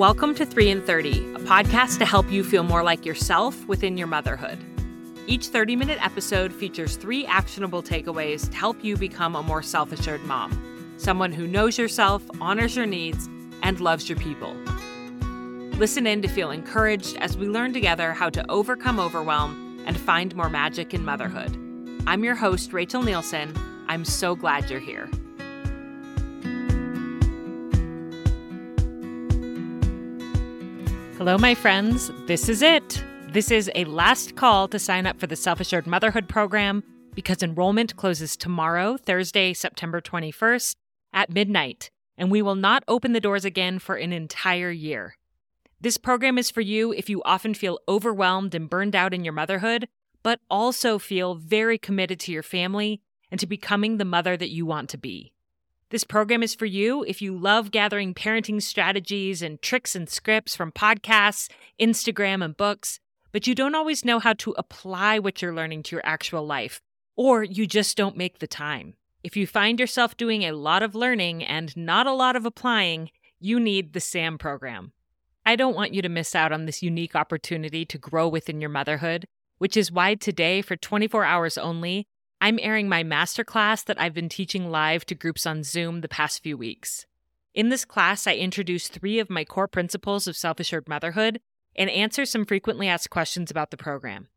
Welcome to 3 in 30, a podcast to help you feel more like yourself within your motherhood. Each 30 minute episode features three actionable takeaways to help you become a more self assured mom, someone who knows yourself, honors your needs, and loves your people. Listen in to feel encouraged as we learn together how to overcome overwhelm and find more magic in motherhood. I'm your host, Rachel Nielsen. I'm so glad you're here. Hello, my friends. This is it. This is a last call to sign up for the Self Assured Motherhood Program because enrollment closes tomorrow, Thursday, September 21st at midnight, and we will not open the doors again for an entire year. This program is for you if you often feel overwhelmed and burned out in your motherhood, but also feel very committed to your family and to becoming the mother that you want to be. This program is for you if you love gathering parenting strategies and tricks and scripts from podcasts, Instagram, and books, but you don't always know how to apply what you're learning to your actual life, or you just don't make the time. If you find yourself doing a lot of learning and not a lot of applying, you need the SAM program. I don't want you to miss out on this unique opportunity to grow within your motherhood, which is why today, for 24 hours only, I'm airing my masterclass that I've been teaching live to groups on Zoom the past few weeks. In this class, I introduce three of my core principles of self assured motherhood and answer some frequently asked questions about the program.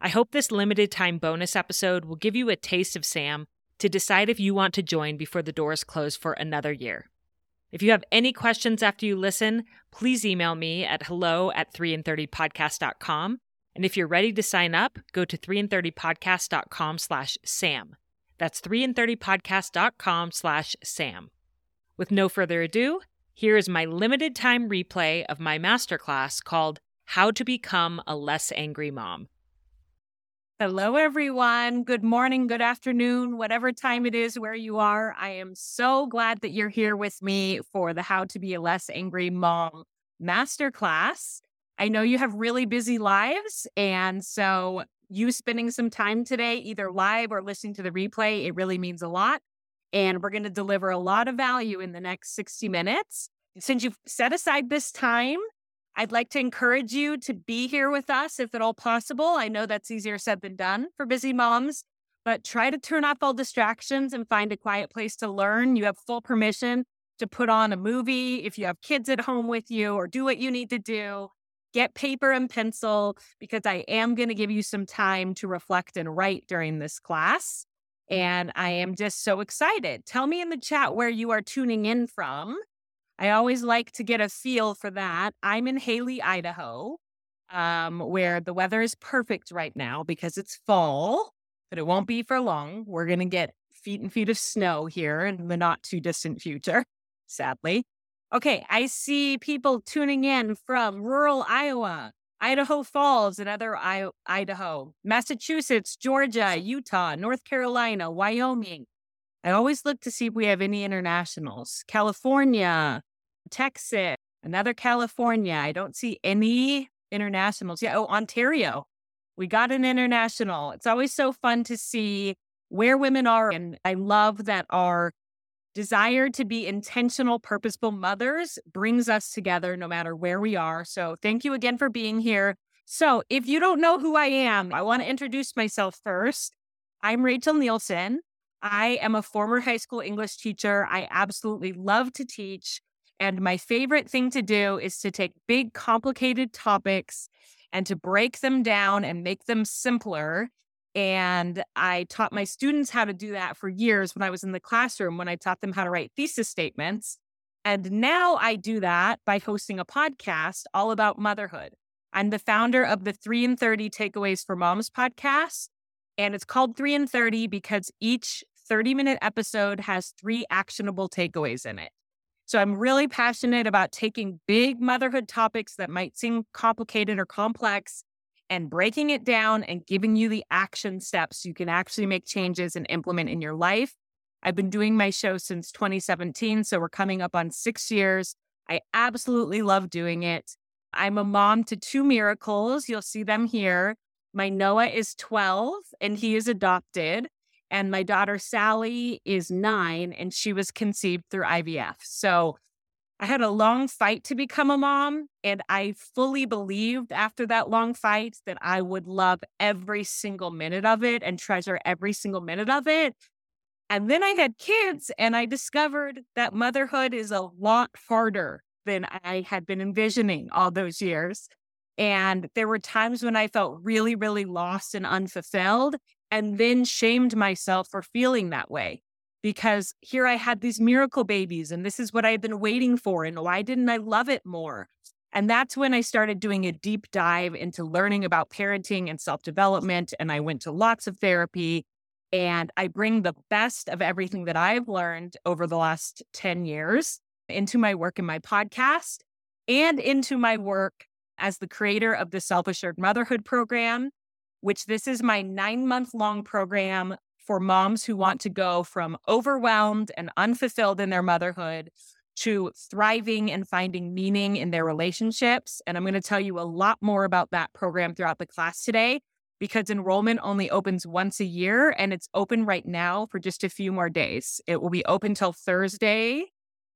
I hope this limited time bonus episode will give you a taste of SAM to decide if you want to join before the doors close for another year. If you have any questions after you listen, please email me at hello at 3in30podcast.com and if you're ready to sign up, go to 3in30podcast.com slash SAM. That's 3in30podcast.com slash SAM. With no further ado, here is my limited time replay of my masterclass called How to Become a Less Angry Mom. Hello, everyone. Good morning, good afternoon, whatever time it is where you are. I am so glad that you're here with me for the How to Be a Less Angry Mom masterclass. I know you have really busy lives. And so you spending some time today, either live or listening to the replay, it really means a lot. And we're going to deliver a lot of value in the next 60 minutes. Since you've set aside this time, I'd like to encourage you to be here with us if at all possible. I know that's easier said than done for busy moms, but try to turn off all distractions and find a quiet place to learn. You have full permission to put on a movie if you have kids at home with you or do what you need to do get paper and pencil because I am going to give you some time to reflect and write during this class. And I am just so excited. Tell me in the chat where you are tuning in from. I always like to get a feel for that. I'm in Hailey, Idaho, um, where the weather is perfect right now because it's fall, but it won't be for long. We're going to get feet and feet of snow here in the not too distant future, sadly. Okay, I see people tuning in from rural Iowa, Idaho Falls, and other I- Idaho, Massachusetts, Georgia, Utah, North Carolina, Wyoming. I always look to see if we have any internationals. California, Texas, another California. I don't see any internationals. Yeah, oh, Ontario. We got an international. It's always so fun to see where women are. And I love that our desire to be intentional, purposeful mothers brings us together no matter where we are. So, thank you again for being here. So, if you don't know who I am, I want to introduce myself first. I'm Rachel Nielsen. I am a former high school English teacher. I absolutely love to teach. And my favorite thing to do is to take big, complicated topics and to break them down and make them simpler and I taught my students how to do that for years when I was in the classroom, when I taught them how to write thesis statements. And now I do that by hosting a podcast all about motherhood. I'm the founder of the 3 in 30 Takeaways for Moms podcast. And it's called 3 in 30 because each 30 minute episode has three actionable takeaways in it. So I'm really passionate about taking big motherhood topics that might seem complicated or complex and breaking it down and giving you the action steps you can actually make changes and implement in your life. I've been doing my show since 2017, so we're coming up on six years. I absolutely love doing it. I'm a mom to two miracles. You'll see them here. My Noah is 12 and he is adopted. And my daughter Sally is nine and she was conceived through IVF. So I had a long fight to become a mom, and I fully believed after that long fight that I would love every single minute of it and treasure every single minute of it. And then I had kids, and I discovered that motherhood is a lot harder than I had been envisioning all those years. And there were times when I felt really, really lost and unfulfilled, and then shamed myself for feeling that way because here I had these miracle babies and this is what I had been waiting for. And why didn't I love it more? And that's when I started doing a deep dive into learning about parenting and self development. And I went to lots of therapy. And I bring the best of everything that I've learned over the last 10 years into my work in my podcast and into my work as the creator of the Self Assured Motherhood Program, which this is my nine month long program for moms who want to go from overwhelmed and unfulfilled in their motherhood to thriving and finding meaning in their relationships. And I'm going to tell you a lot more about that program throughout the class today because enrollment only opens once a year and it's open right now for just a few more days. It will be open till Thursday.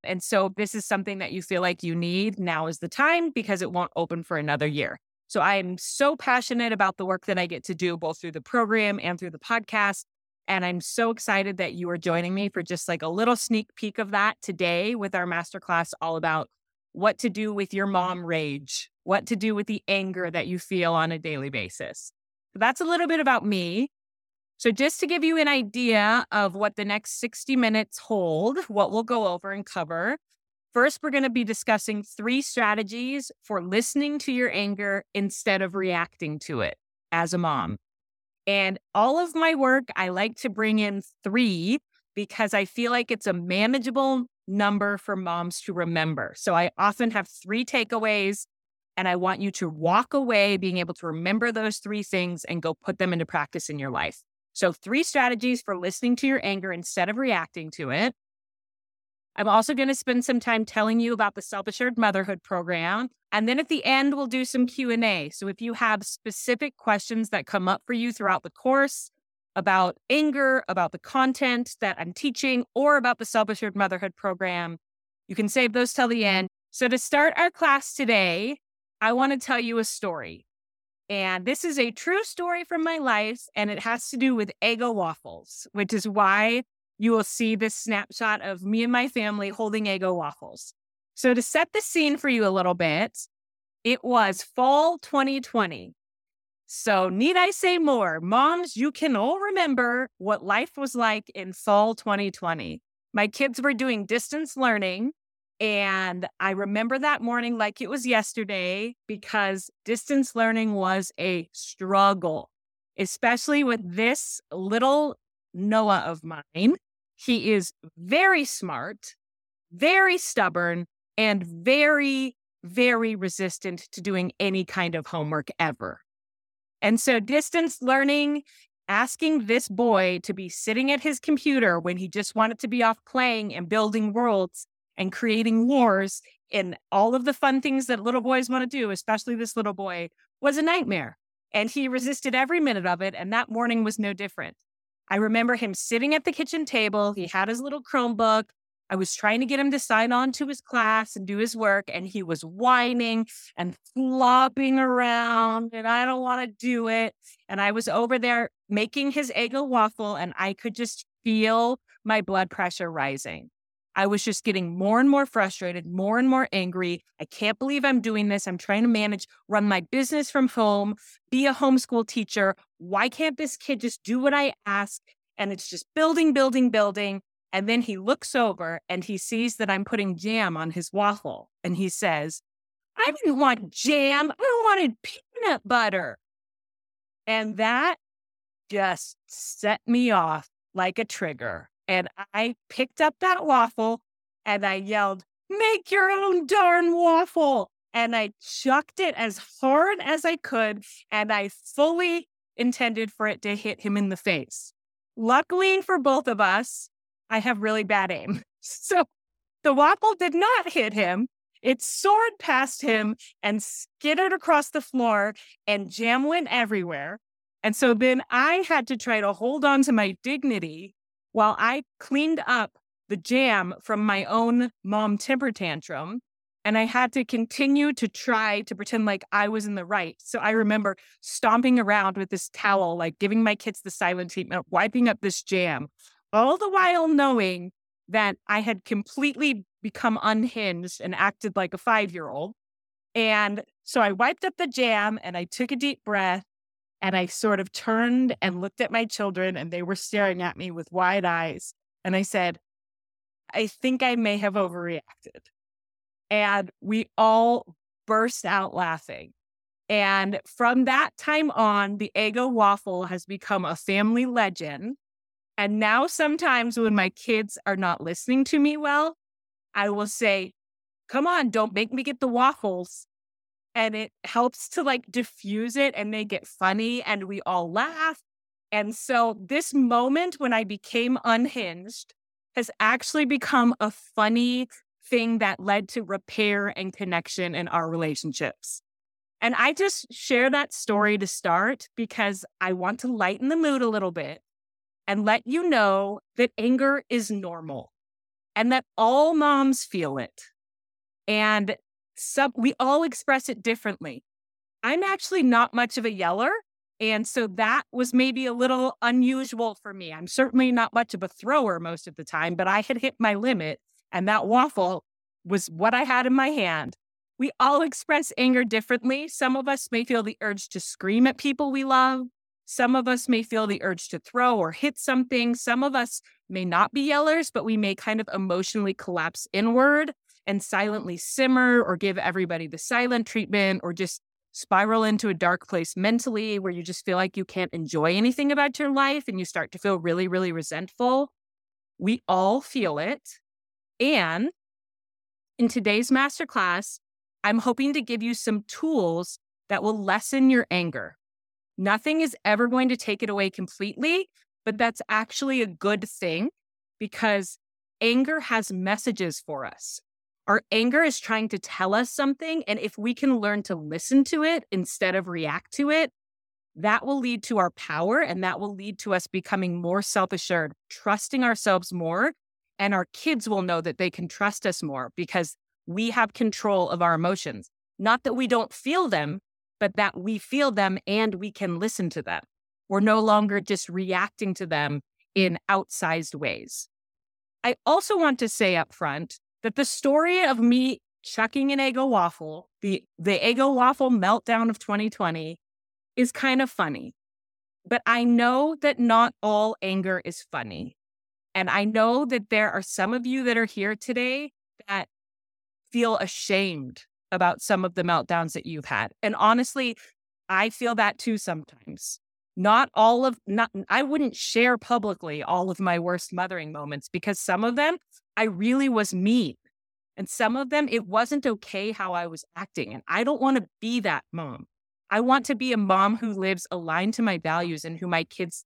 And so this is something that you feel like you need, now is the time because it won't open for another year. So I am so passionate about the work that I get to do both through the program and through the podcast. And I'm so excited that you are joining me for just like a little sneak peek of that today with our masterclass all about what to do with your mom rage, what to do with the anger that you feel on a daily basis. So that's a little bit about me. So, just to give you an idea of what the next 60 minutes hold, what we'll go over and cover, first, we're going to be discussing three strategies for listening to your anger instead of reacting to it as a mom. And all of my work, I like to bring in three because I feel like it's a manageable number for moms to remember. So I often have three takeaways, and I want you to walk away being able to remember those three things and go put them into practice in your life. So, three strategies for listening to your anger instead of reacting to it. I'm also going to spend some time telling you about the self-assured motherhood program, and then at the end we'll do some Q&A. So if you have specific questions that come up for you throughout the course about anger, about the content that I'm teaching, or about the self-assured motherhood program, you can save those till the end. So to start our class today, I want to tell you a story. And this is a true story from my life, and it has to do with Eggo waffles, which is why you will see this snapshot of me and my family holding Eggo waffles. So, to set the scene for you a little bit, it was fall 2020. So, need I say more? Moms, you can all remember what life was like in fall 2020. My kids were doing distance learning. And I remember that morning like it was yesterday because distance learning was a struggle, especially with this little Noah of mine he is very smart, very stubborn, and very, very resistant to doing any kind of homework ever. And so, distance learning, asking this boy to be sitting at his computer when he just wanted to be off playing and building worlds and creating wars and all of the fun things that little boys want to do, especially this little boy, was a nightmare. And he resisted every minute of it. And that morning was no different. I remember him sitting at the kitchen table. He had his little Chromebook. I was trying to get him to sign on to his class and do his work, and he was whining and flopping around, and I don't want to do it. And I was over there making his Eggo waffle, and I could just feel my blood pressure rising. I was just getting more and more frustrated, more and more angry. I can't believe I'm doing this. I'm trying to manage, run my business from home, be a homeschool teacher. Why can't this kid just do what I ask? And it's just building, building, building. And then he looks over and he sees that I'm putting jam on his waffle. And he says, I didn't want jam. I wanted peanut butter. And that just set me off like a trigger. And I picked up that waffle and I yelled, Make your own darn waffle. And I chucked it as hard as I could. And I fully intended for it to hit him in the face. Luckily for both of us, I have really bad aim. So the waffle did not hit him. It soared past him and skittered across the floor, and jam went everywhere. And so then I had to try to hold on to my dignity while I cleaned up the jam from my own mom temper tantrum. And I had to continue to try to pretend like I was in the right. So I remember stomping around with this towel, like giving my kids the silent treatment, wiping up this jam, all the while knowing that I had completely become unhinged and acted like a five year old. And so I wiped up the jam and I took a deep breath and I sort of turned and looked at my children and they were staring at me with wide eyes. And I said, I think I may have overreacted. And we all burst out laughing. And from that time on, the Eggo waffle has become a family legend. And now, sometimes when my kids are not listening to me well, I will say, Come on, don't make me get the waffles. And it helps to like diffuse it and make it funny. And we all laugh. And so, this moment when I became unhinged has actually become a funny thing that led to repair and connection in our relationships. And I just share that story to start because I want to lighten the mood a little bit and let you know that anger is normal and that all moms feel it. And some, we all express it differently. I'm actually not much of a yeller. And so that was maybe a little unusual for me. I'm certainly not much of a thrower most of the time, but I had hit my limit. And that waffle was what I had in my hand. We all express anger differently. Some of us may feel the urge to scream at people we love. Some of us may feel the urge to throw or hit something. Some of us may not be yellers, but we may kind of emotionally collapse inward and silently simmer or give everybody the silent treatment or just spiral into a dark place mentally where you just feel like you can't enjoy anything about your life and you start to feel really, really resentful. We all feel it. And in today's masterclass, I'm hoping to give you some tools that will lessen your anger. Nothing is ever going to take it away completely, but that's actually a good thing because anger has messages for us. Our anger is trying to tell us something. And if we can learn to listen to it instead of react to it, that will lead to our power and that will lead to us becoming more self assured, trusting ourselves more. And our kids will know that they can trust us more because we have control of our emotions. Not that we don't feel them, but that we feel them and we can listen to them. We're no longer just reacting to them in outsized ways. I also want to say up front that the story of me chucking an Eggo waffle, the, the Eggo waffle meltdown of 2020, is kind of funny. But I know that not all anger is funny. And I know that there are some of you that are here today that feel ashamed about some of the meltdowns that you've had. And honestly, I feel that too sometimes. Not all of not I wouldn't share publicly all of my worst mothering moments because some of them I really was mean. And some of them, it wasn't okay how I was acting. And I don't want to be that mom. I want to be a mom who lives aligned to my values and who my kids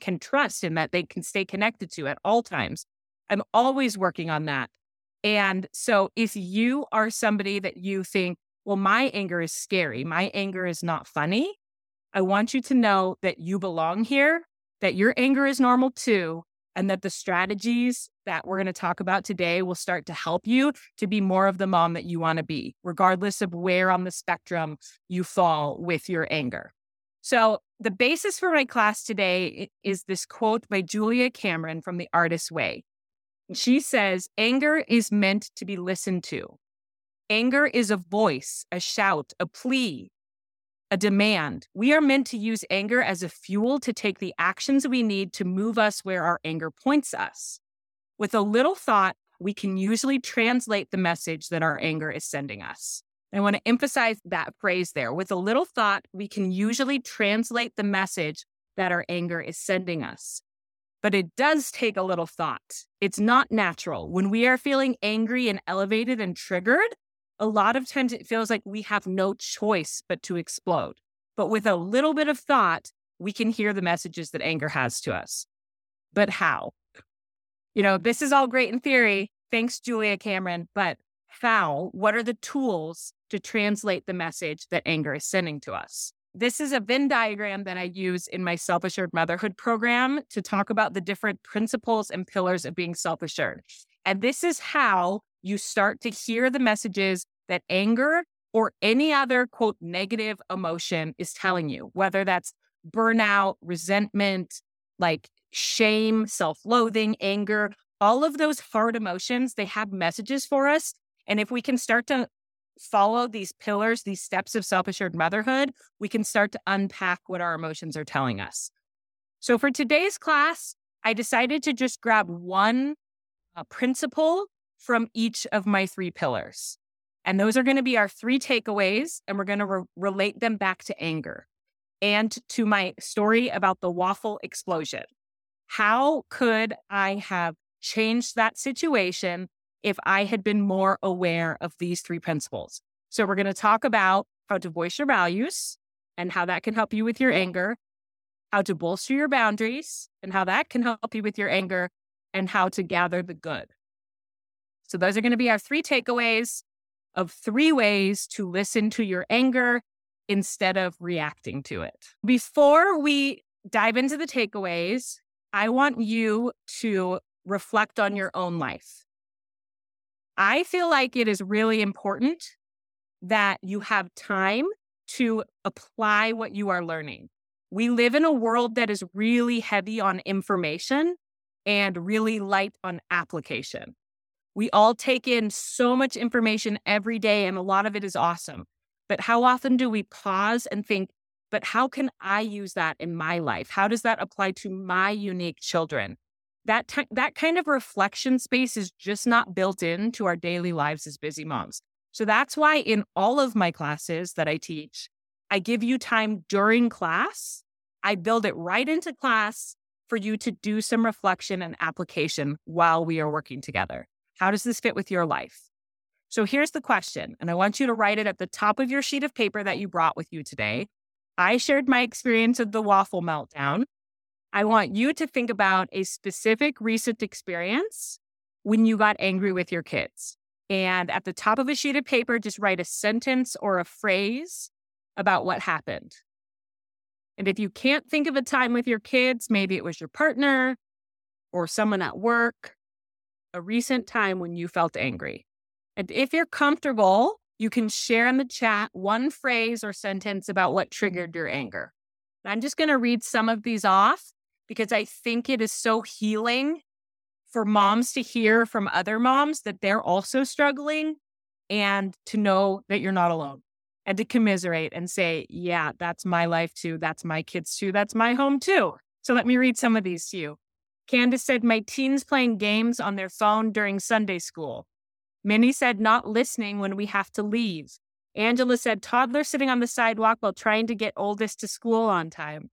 can trust and that they can stay connected to at all times. I'm always working on that. And so if you are somebody that you think, well, my anger is scary, my anger is not funny, I want you to know that you belong here, that your anger is normal too, and that the strategies that we're going to talk about today will start to help you to be more of the mom that you want to be, regardless of where on the spectrum you fall with your anger. So, the basis for my class today is this quote by Julia Cameron from The Artist's Way. She says, Anger is meant to be listened to. Anger is a voice, a shout, a plea, a demand. We are meant to use anger as a fuel to take the actions we need to move us where our anger points us. With a little thought, we can usually translate the message that our anger is sending us. I want to emphasize that phrase there. With a little thought, we can usually translate the message that our anger is sending us. But it does take a little thought. It's not natural. When we are feeling angry and elevated and triggered, a lot of times it feels like we have no choice but to explode. But with a little bit of thought, we can hear the messages that anger has to us. But how? You know, this is all great in theory. Thanks, Julia Cameron. But how? What are the tools to translate the message that anger is sending to us? This is a Venn diagram that I use in my self assured motherhood program to talk about the different principles and pillars of being self assured. And this is how you start to hear the messages that anger or any other quote negative emotion is telling you, whether that's burnout, resentment, like shame, self loathing, anger, all of those hard emotions, they have messages for us. And if we can start to follow these pillars, these steps of self assured motherhood, we can start to unpack what our emotions are telling us. So for today's class, I decided to just grab one uh, principle from each of my three pillars. And those are going to be our three takeaways, and we're going to re- relate them back to anger and to my story about the waffle explosion. How could I have changed that situation if I had been more aware of these three principles. So, we're going to talk about how to voice your values and how that can help you with your anger, how to bolster your boundaries and how that can help you with your anger, and how to gather the good. So, those are going to be our three takeaways of three ways to listen to your anger instead of reacting to it. Before we dive into the takeaways, I want you to reflect on your own life. I feel like it is really important that you have time to apply what you are learning. We live in a world that is really heavy on information and really light on application. We all take in so much information every day, and a lot of it is awesome. But how often do we pause and think, but how can I use that in my life? How does that apply to my unique children? That t- that kind of reflection space is just not built into our daily lives as busy moms. So that's why in all of my classes that I teach, I give you time during class. I build it right into class for you to do some reflection and application while we are working together. How does this fit with your life? So here's the question, and I want you to write it at the top of your sheet of paper that you brought with you today. I shared my experience of the waffle meltdown. I want you to think about a specific recent experience when you got angry with your kids. And at the top of a sheet of paper, just write a sentence or a phrase about what happened. And if you can't think of a time with your kids, maybe it was your partner or someone at work, a recent time when you felt angry. And if you're comfortable, you can share in the chat one phrase or sentence about what triggered your anger. I'm just going to read some of these off because I think it is so healing for moms to hear from other moms that they're also struggling and to know that you're not alone and to commiserate and say, yeah, that's my life too. That's my kids too. That's my home too. So let me read some of these to you. Candace said, My teens playing games on their phone during Sunday school. Minnie said, Not listening when we have to leave. Angela said, Toddler sitting on the sidewalk while trying to get oldest to school on time.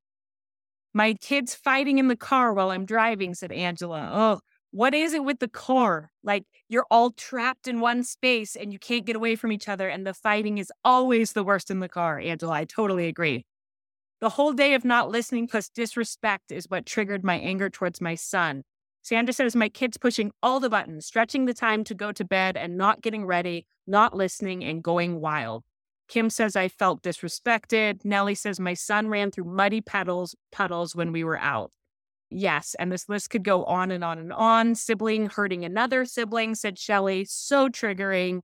My kids fighting in the car while I'm driving, said Angela. Oh, what is it with the car? Like you're all trapped in one space and you can't get away from each other. And the fighting is always the worst in the car, Angela. I totally agree. The whole day of not listening plus disrespect is what triggered my anger towards my son. Sandra says, My kids pushing all the buttons, stretching the time to go to bed and not getting ready, not listening, and going wild. Kim says I felt disrespected. Nellie says my son ran through muddy puddles puddles when we were out. Yes, and this list could go on and on and on. Sibling hurting another sibling, said Shelly. So triggering.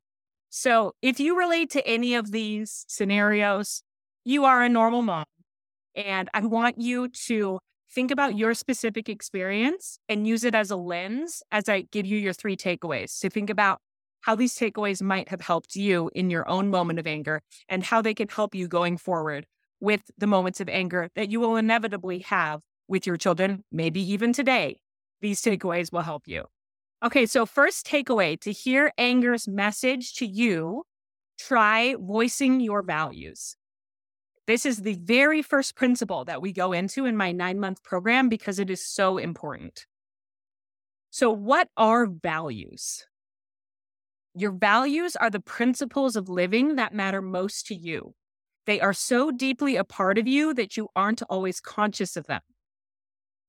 So if you relate to any of these scenarios, you are a normal mom. And I want you to think about your specific experience and use it as a lens as I give you your three takeaways. So think about how these takeaways might have helped you in your own moment of anger and how they can help you going forward with the moments of anger that you will inevitably have with your children, maybe even today. These takeaways will help you. Okay, so first takeaway to hear anger's message to you, try voicing your values. This is the very first principle that we go into in my nine month program because it is so important. So, what are values? Your values are the principles of living that matter most to you. They are so deeply a part of you that you aren't always conscious of them.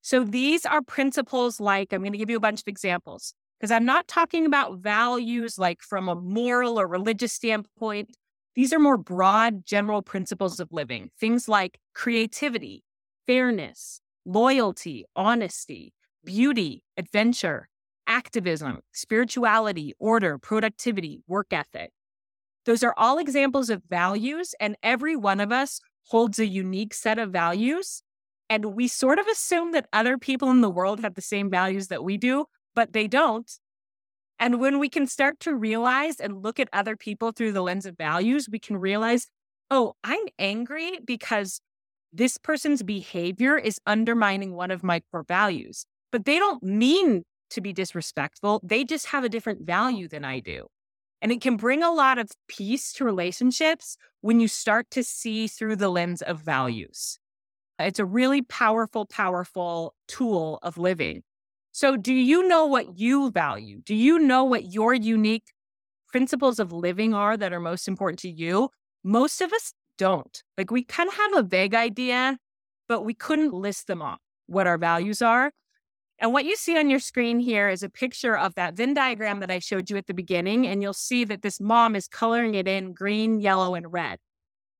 So these are principles like, I'm going to give you a bunch of examples because I'm not talking about values like from a moral or religious standpoint. These are more broad, general principles of living, things like creativity, fairness, loyalty, honesty, beauty, adventure, activism, spirituality, order, productivity, work ethic. Those are all examples of values, and every one of us holds a unique set of values. And we sort of assume that other people in the world have the same values that we do, but they don't. And when we can start to realize and look at other people through the lens of values, we can realize, oh, I'm angry because this person's behavior is undermining one of my core values. But they don't mean to be disrespectful. They just have a different oh. value than I do. And it can bring a lot of peace to relationships when you start to see through the lens of values. It's a really powerful, powerful tool of living. So, do you know what you value? Do you know what your unique principles of living are that are most important to you? Most of us don't. Like, we kind of have a vague idea, but we couldn't list them off, what our values are. And what you see on your screen here is a picture of that Venn diagram that I showed you at the beginning. And you'll see that this mom is coloring it in green, yellow, and red.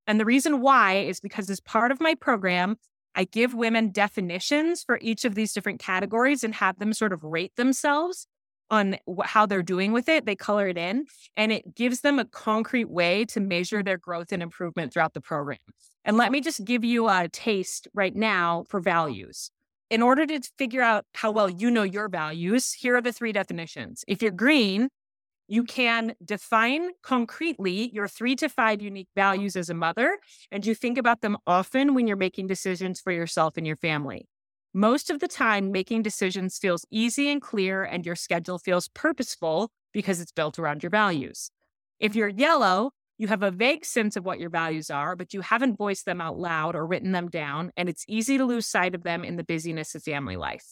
And the reason why is because as part of my program, I give women definitions for each of these different categories and have them sort of rate themselves on how they're doing with it. They color it in and it gives them a concrete way to measure their growth and improvement throughout the program. And let me just give you a taste right now for values in order to figure out how well you know your values, here are the three definitions. If you're green, you can define concretely your three to five unique values as a mother, and you think about them often when you're making decisions for yourself and your family. Most of the time, making decisions feels easy and clear, and your schedule feels purposeful because it's built around your values. If you're yellow, you have a vague sense of what your values are, but you haven't voiced them out loud or written them down, and it's easy to lose sight of them in the busyness of family life.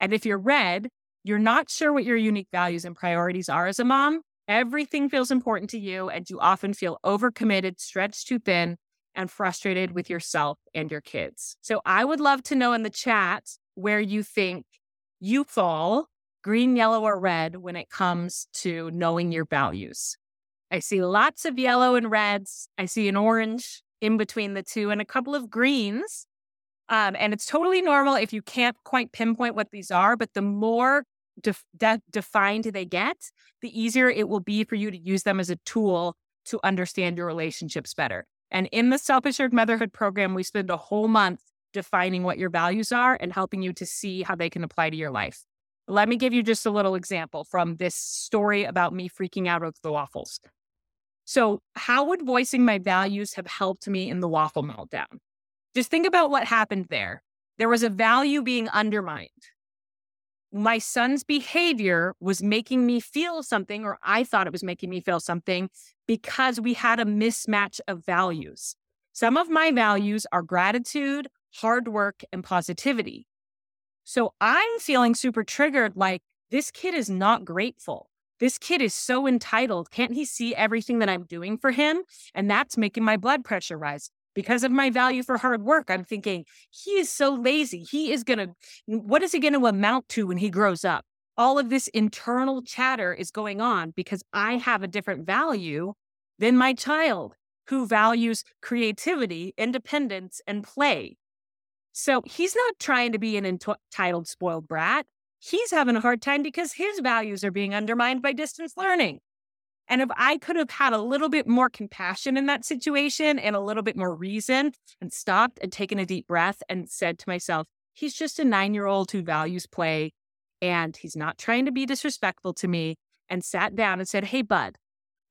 And if you're red, you're not sure what your unique values and priorities are as a mom. Everything feels important to you, and you often feel overcommitted, stretched too thin, and frustrated with yourself and your kids. So I would love to know in the chat where you think you fall green, yellow, or red when it comes to knowing your values. I see lots of yellow and reds. I see an orange in between the two and a couple of greens. Um, and it's totally normal if you can't quite pinpoint what these are, but the more def- de- defined they get, the easier it will be for you to use them as a tool to understand your relationships better. And in the Self Assured Motherhood program, we spend a whole month defining what your values are and helping you to see how they can apply to your life. Let me give you just a little example from this story about me freaking out over the waffles. So, how would voicing my values have helped me in the waffle meltdown? Just think about what happened there. There was a value being undermined. My son's behavior was making me feel something, or I thought it was making me feel something because we had a mismatch of values. Some of my values are gratitude, hard work, and positivity. So I'm feeling super triggered like this kid is not grateful this kid is so entitled. Can't he see everything that I'm doing for him? And that's making my blood pressure rise. Because of my value for hard work, I'm thinking, he is so lazy. He is going to, what is he going to amount to when he grows up? All of this internal chatter is going on because I have a different value than my child who values creativity, independence, and play. So he's not trying to be an entitled, spoiled brat he's having a hard time because his values are being undermined by distance learning. And if I could have had a little bit more compassion in that situation and a little bit more reason and stopped and taken a deep breath and said to myself, he's just a nine year old who values play and he's not trying to be disrespectful to me, and sat down and said, Hey, bud,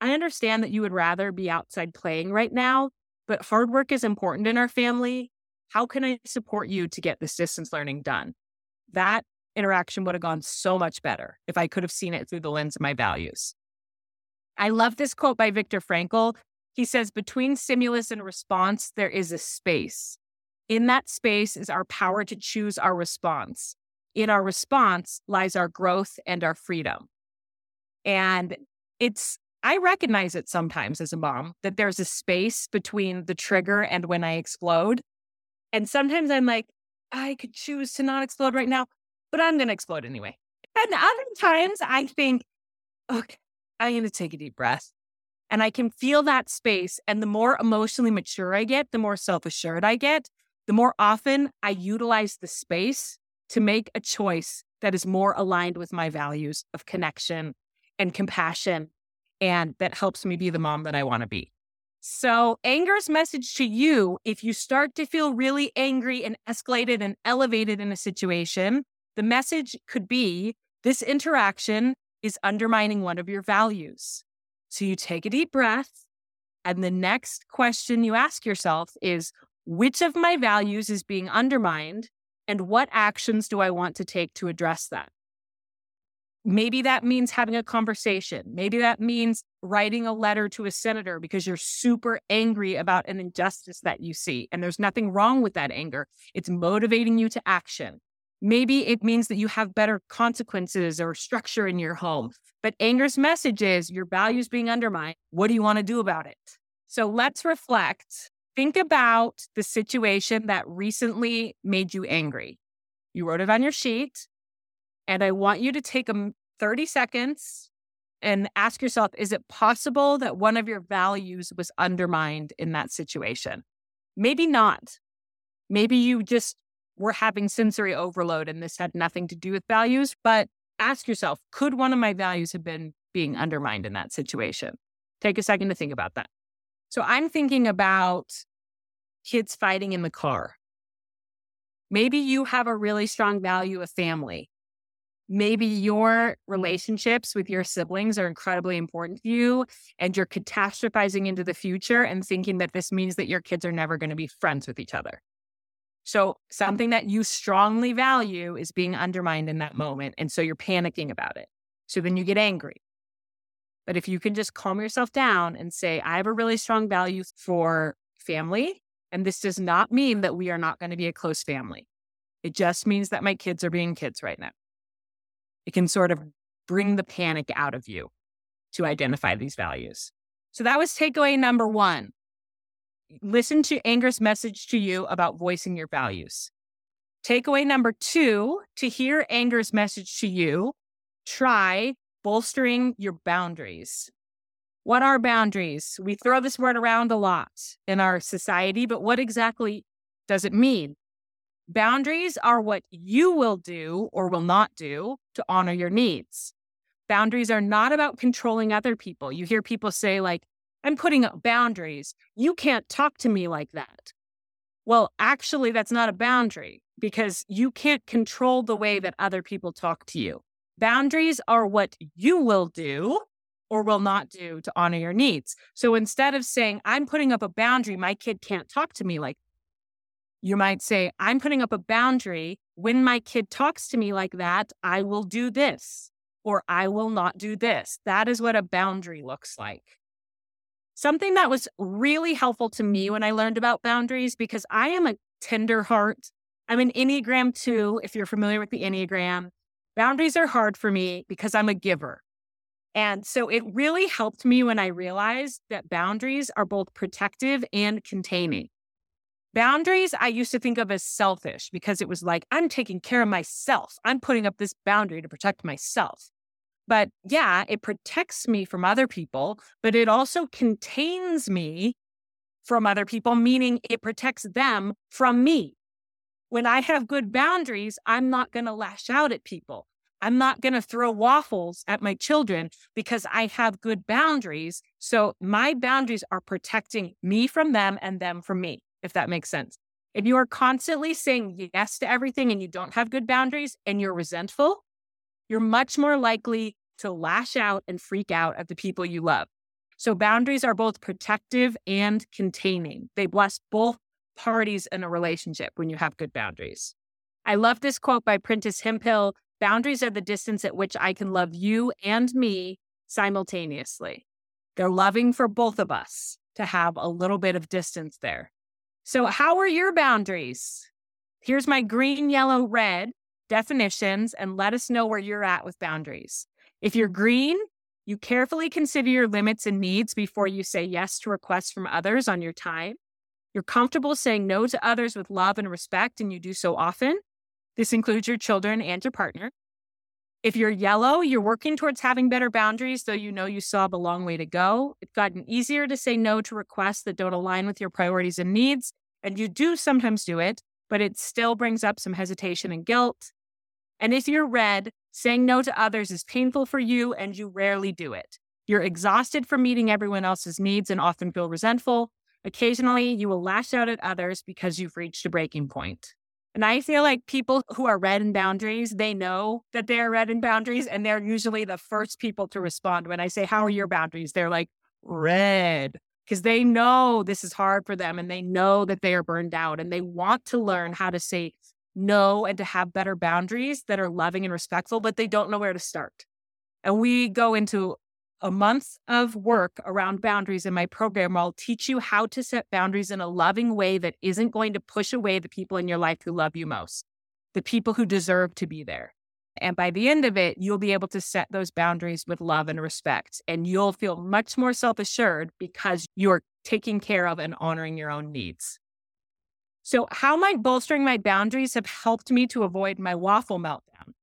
I understand that you would rather be outside playing right now, but hard work is important in our family. How can I support you to get this distance learning done? That interaction would have gone so much better if I could have seen it through the lens of my values. I love this quote by Viktor Frankl. He says, Between stimulus and response, there is a space. In that space is our power to choose our response. In our response lies our growth and our freedom. And it's, I recognize it sometimes as a mom that there's a space between the trigger and when I explode. And sometimes I'm like, I could choose to not explode right now but I'm going to explode anyway. And other times I think, okay, I'm going to take a deep breath And I can feel that space. And the more emotionally mature I get, the more self assured I get, the more often I utilize the space to make a choice that is more aligned with my values of connection and compassion and that helps me be the mom that I want to be. So, anger's message to you if you start to feel really angry and escalated and elevated in a situation, the message could be this interaction is undermining one of your values. So, you take a deep breath, and the next question you ask yourself is which of my values is being undermined, and what actions do I want to take to address that? Maybe that means having a conversation. Maybe that means writing a letter to a senator because you're super angry about an injustice that you see. And there's nothing wrong with that anger. It's motivating you to action. Maybe it means that you have better consequences or structure in your home. But anger's message is your values being undermined. What do you want to do about it? So let's reflect. Think about the situation that recently made you angry. You wrote it on your sheet. And I want you to take a 30 seconds and ask yourself is it possible that one of your values was undermined in that situation? Maybe not. Maybe you just were having sensory overload and this had nothing to do with values, but ask yourself could one of my values have been being undermined in that situation? Take a second to think about that. So I'm thinking about kids fighting in the car. Maybe you have a really strong value of family maybe your relationships with your siblings are incredibly important to you and you're catastrophizing into the future and thinking that this means that your kids are never going to be friends with each other. So, um something that you strongly value is being undermined in that moment. And so you're panicking about it. So then you get angry. But if you can just calm yourself down and say, I have a really strong value for family, and this does not mean that we are not going to be a close family. It just means that my kids are being kids right now. It can sort of bring the panic out of you to identify these values. So that was takeaway number one. Listen to anger's message to you about voicing your values. Takeaway number two to hear anger's message to you, try bolstering your boundaries. What are boundaries? We throw this word around a lot in our society, but what exactly does it mean? Boundaries are what you will do or will not do to honor your needs. Boundaries are not about controlling other people. You hear people say, like, I'm putting up boundaries. You can't talk to me like that. Well, actually, that's not a boundary because you can't control the way that other people talk to you. Boundaries are what you will do or will not do to honor your needs. So instead of saying, I'm putting up a boundary, my kid can't talk to me like you might say, I'm putting up a boundary. When my kid talks to me like that, I will do this or I will not do this. That is what a boundary looks like. Something that was really helpful to me when I learned about boundaries, because I am a tender heart. I'm an Enneagram 2, if you're familiar with the Enneagram. Boundaries are hard for me because I'm a giver. And so it really helped me when I realized that boundaries are both protective and containing. Boundaries, I used to think of as selfish because it was like, I'm taking care of myself. I'm putting up this boundary to protect myself. But yeah, it protects me from other people, but it also contains me from other people, meaning it protects them from me. When I have good boundaries, I'm not going to lash out at people. I'm not going to throw waffles at my children because I have good boundaries. So my boundaries are protecting me from them and them from me if that makes sense. If you are constantly saying yes to everything and you don't have good boundaries and you're resentful, you're much more likely to lash out and freak out at the people you love. So boundaries are both protective and containing. They bless both parties in a relationship when you have good boundaries. I love this quote by Prentis Hemphill Boundaries are the distance at which I can love you and me simultaneously. They're loving for both of us to have a little bit of distance there. So, how are your boundaries? Here's my green, yellow, red definitions, and let us know where you're at with boundaries. If you're green, you carefully consider your limits and needs before you say yes to requests from others on your time. You're comfortable saying no to others with love and respect, and you do so often. This includes your children and your partner. If you're yellow, you're working towards having better boundaries, though you know you still have a long way to go. It's gotten easier to say no to requests that don't align with your priorities and needs. And you do sometimes do it, but it still brings up some hesitation and guilt. And if you're red, saying no to others is painful for you and you rarely do it. You're exhausted from meeting everyone else's needs and often feel resentful. Occasionally, you will lash out at others because you've reached a breaking point. And I feel like people who are red in boundaries, they know that they're red in boundaries, and they're usually the first people to respond when I say, How are your boundaries? They're like, Red, because they know this is hard for them and they know that they are burned out and they want to learn how to say no and to have better boundaries that are loving and respectful, but they don't know where to start. And we go into a month of work around boundaries in my program where I'll teach you how to set boundaries in a loving way that isn't going to push away the people in your life who love you most, the people who deserve to be there. And by the end of it, you'll be able to set those boundaries with love and respect. And you'll feel much more self assured because you're taking care of and honoring your own needs. So, how might bolstering my boundaries have helped me to avoid my waffle meltdown?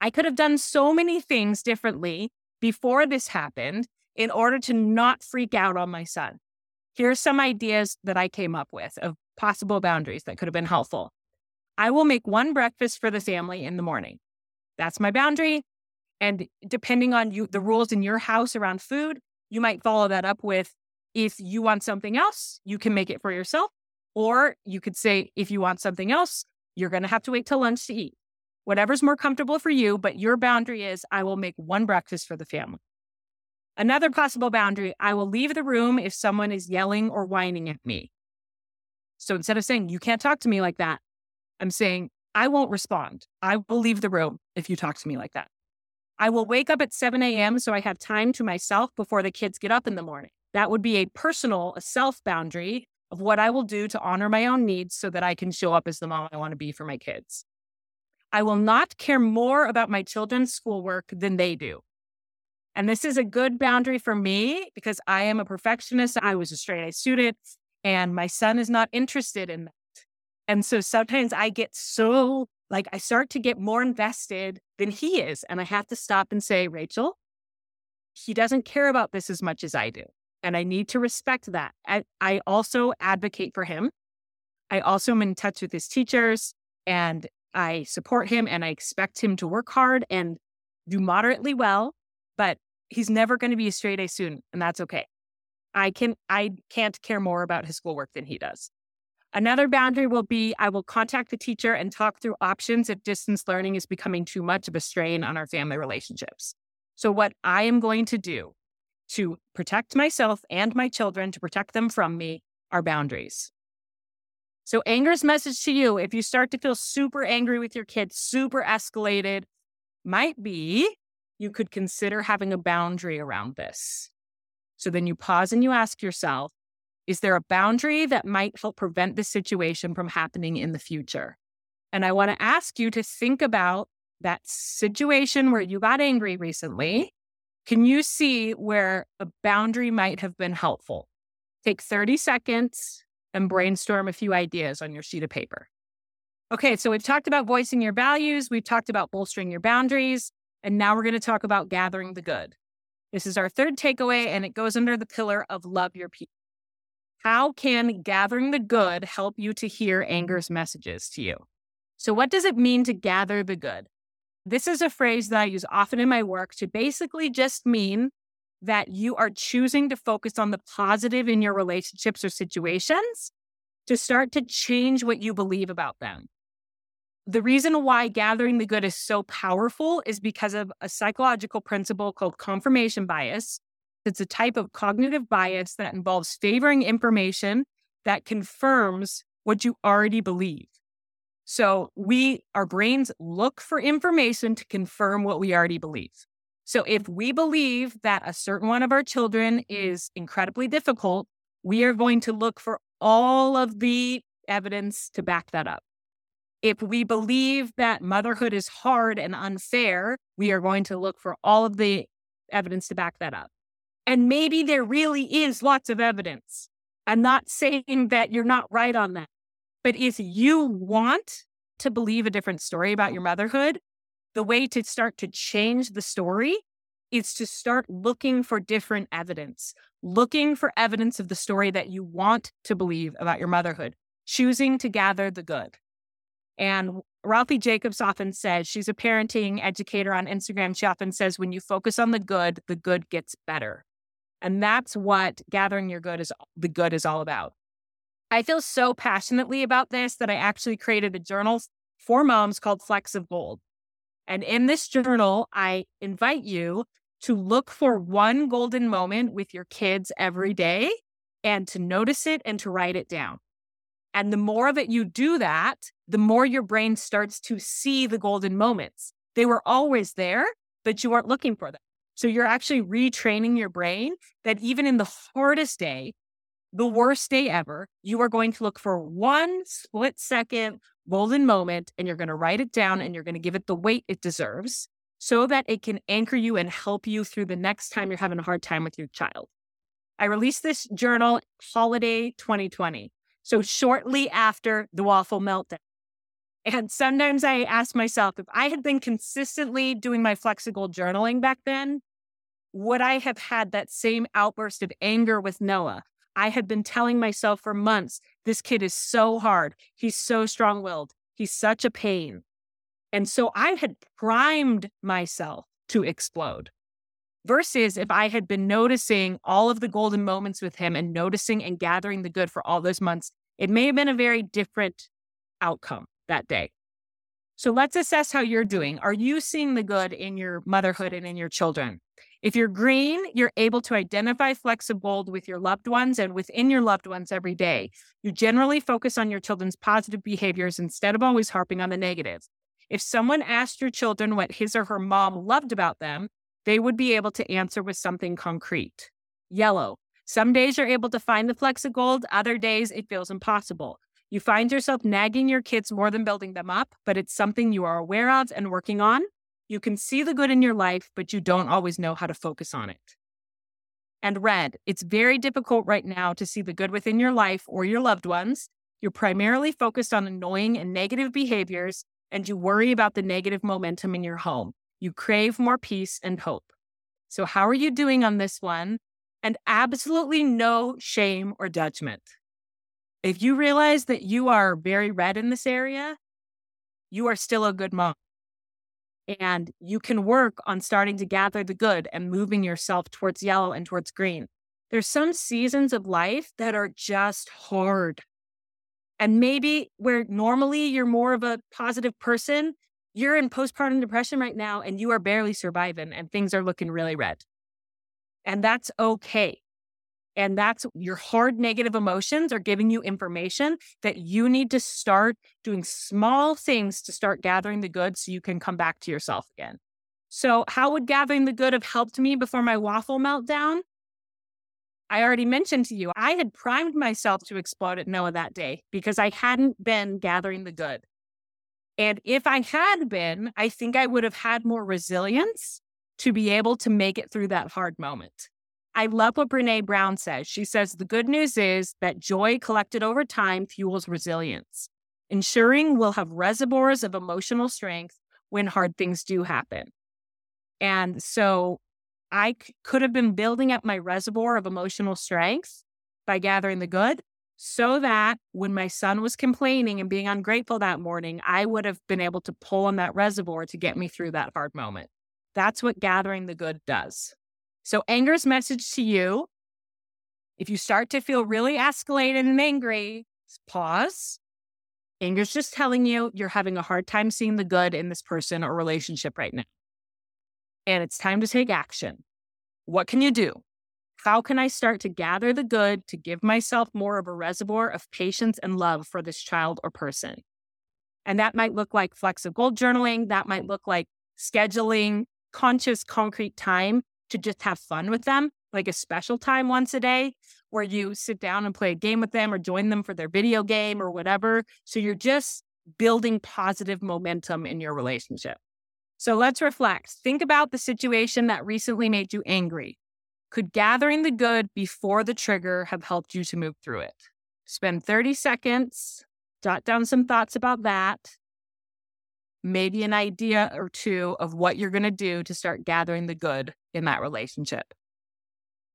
I could have done so many things differently before this happened in order to not freak out on my son. Here's some ideas that I came up with of possible boundaries that could have been helpful. I will make one breakfast for the family in the morning. That's my boundary. And depending on you, the rules in your house around food, you might follow that up with if you want something else, you can make it for yourself. Or you could say, if you want something else, you're going to have to wait till lunch to eat whatever's more comfortable for you, but your boundary is I will make one breakfast for the family. Another possible boundary I will leave the room if someone is yelling or whining at me. So instead of saying, you can't talk to me like that, I'm saying, I won't respond. I will leave the room if you talk to me like that. I will wake up at 7 a.m. so I have time to myself before the kids get up in the morning. That would be a personal, a self boundary of what I will do to honor my own needs so that I can show up as the mom I want to be for my kids. I will not care more about my children's schoolwork than they do. And this is a good boundary for me because I am a perfectionist. I was a straight A student and my son is not interested in that. And so sometimes I get so like I start to get more invested than he is. And I have to stop and say, Rachel, he doesn't care about this as much as I do. And I need to respect that. I, I also advocate for him. I also am in touch with his teachers and I support him and I expect him to work hard and do moderately well, but he's never going to be a straight A student, and that's okay. I can I can't care more about his schoolwork than he does. Another boundary will be I will contact the teacher and talk through options if distance learning is becoming too much of a strain on our family relationships. So what I am going to do to protect myself and my children, to protect them from me, are boundaries. So, anger's message to you if you start to feel super angry with your kids, super escalated, might be you could consider having a boundary around this. So then you pause and you ask yourself, is there a boundary that might help prevent this situation from happening in the future? And I want to ask you to think about that situation where you got angry recently. Can you see where a boundary might have been helpful? Take 30 seconds and brainstorm a few ideas on your sheet of paper. Okay, so we've talked about voicing your values, we've talked about bolstering your boundaries, and now we're going to talk about gathering the good. This is our third takeaway, and it goes under the pillar of love your people. How can gathering the good help you to hear anger's messages to you? So, what does it mean to gather the good? This is a phrase that I use often in my work to basically just mean that you are choosing to focus on the positive in your relationships or situations to start to change what you believe about them. The reason why gathering the good is so powerful is because of a psychological principle called confirmation bias. It's a type of cognitive bias that involves favoring information that confirms what you already believe. So we, our brains look for information to confirm what we already believe. So if we believe that a certain one of our children is incredibly difficult, we are going to look for all of the evidence to back that up. If we believe that motherhood is hard and unfair, we are going to look for all of the evidence to back that up. And maybe there really is lots of evidence. I'm not saying that you're not right on that. But if you want to believe a different story about your motherhood, the way to start to change the story is to start looking for different evidence, looking for evidence of the story that you want to believe about your motherhood, choosing to gather the good. And Ralphie Jacobs often says, she's a parenting educator on Instagram. She often says, when you focus on the good, the good gets better. And that's what gathering your good is the good is all about. I feel so passionately about this that I actually created a journal for moms called Flecks of Gold. And in this journal, I invite you to look for one golden moment with your kids every day and to notice it and to write it down. And the more of it you do that, the more your brain starts to see the golden moments. They were always there, but you weren't looking for them. So you're actually retraining your brain that even in the hardest day, the worst day ever, you are going to look for one split second golden moment and you're going to write it down and you're going to give it the weight it deserves so that it can anchor you and help you through the next time you're having a hard time with your child. I released this journal holiday 2020. So shortly after the waffle meltdown. And sometimes I ask myself if I had been consistently doing my Flecks of Gold journaling back then, would I have had that same outburst of anger with Noah? I had been telling myself for months, this kid is so hard. He's so strong willed. He's such a pain. And so I had primed myself to explode. Versus if I had been noticing all of the golden moments with him and noticing and gathering the good for all those months, it may have been a very different outcome that day. So let's assess how you're doing. Are you seeing the good in your motherhood and in your children? If you're green, you're able to identify gold with your loved ones and within your loved ones every day. You generally focus on your children's positive behaviors instead of always harping on the negatives. If someone asked your children what his or her mom loved about them, they would be able to answer with something concrete. Yellow. Some days you're able to find the flecks of gold, other days it feels impossible. You find yourself nagging your kids more than building them up, but it's something you are aware of and working on. You can see the good in your life, but you don't always know how to focus on it. And red, it's very difficult right now to see the good within your life or your loved ones. You're primarily focused on annoying and negative behaviors and you worry about the negative momentum in your home. You crave more peace and hope. So, how are you doing on this one? And absolutely no shame or judgment. If you realize that you are very red in this area, you are still a good mom. And you can work on starting to gather the good and moving yourself towards yellow and towards green. There's some seasons of life that are just hard. And maybe where normally you're more of a positive person, you're in postpartum depression right now and you are barely surviving and things are looking really red. And that's okay. And that's your hard negative emotions are giving you information that you need to start doing small things to start gathering the good so you can come back to yourself again. So, how would gathering the good have helped me before my waffle meltdown? I already mentioned to you, I had primed myself to explode at Noah that day because I hadn't been gathering the good. And if I had been, I think I would have had more resilience to be able to make it through that hard moment. I love what Brene Brown says. She says, The good news is that joy collected over time fuels resilience, ensuring we'll have reservoirs of emotional strength when hard things do happen. And so I c- could have been building up my reservoir of emotional strength by gathering the good so that when my son was complaining and being ungrateful that morning, I would have been able to pull on that reservoir to get me through that hard moment. That's what gathering the good does. So, anger's message to you if you start to feel really escalated and angry, pause. Anger's just telling you you're having a hard time seeing the good in this person or relationship right now and it's time to take action. What can you do? How can I start to gather the good to give myself more of a reservoir of patience and love for this child or person? And that might look like Flecks of Gold journaling. That might look like scheduling conscious, concrete time to just have fun with them, like a special time once a day where you sit down and play a game with them or join them for their video game or whatever. So you're just building positive momentum in your relationship. So let's reflect. Think about the situation that recently made you angry. Could gathering the good before the trigger have helped you to move through it? Spend 30 seconds, jot down some thoughts about that. Maybe an idea or two of what you're going to do to start gathering the good in that relationship.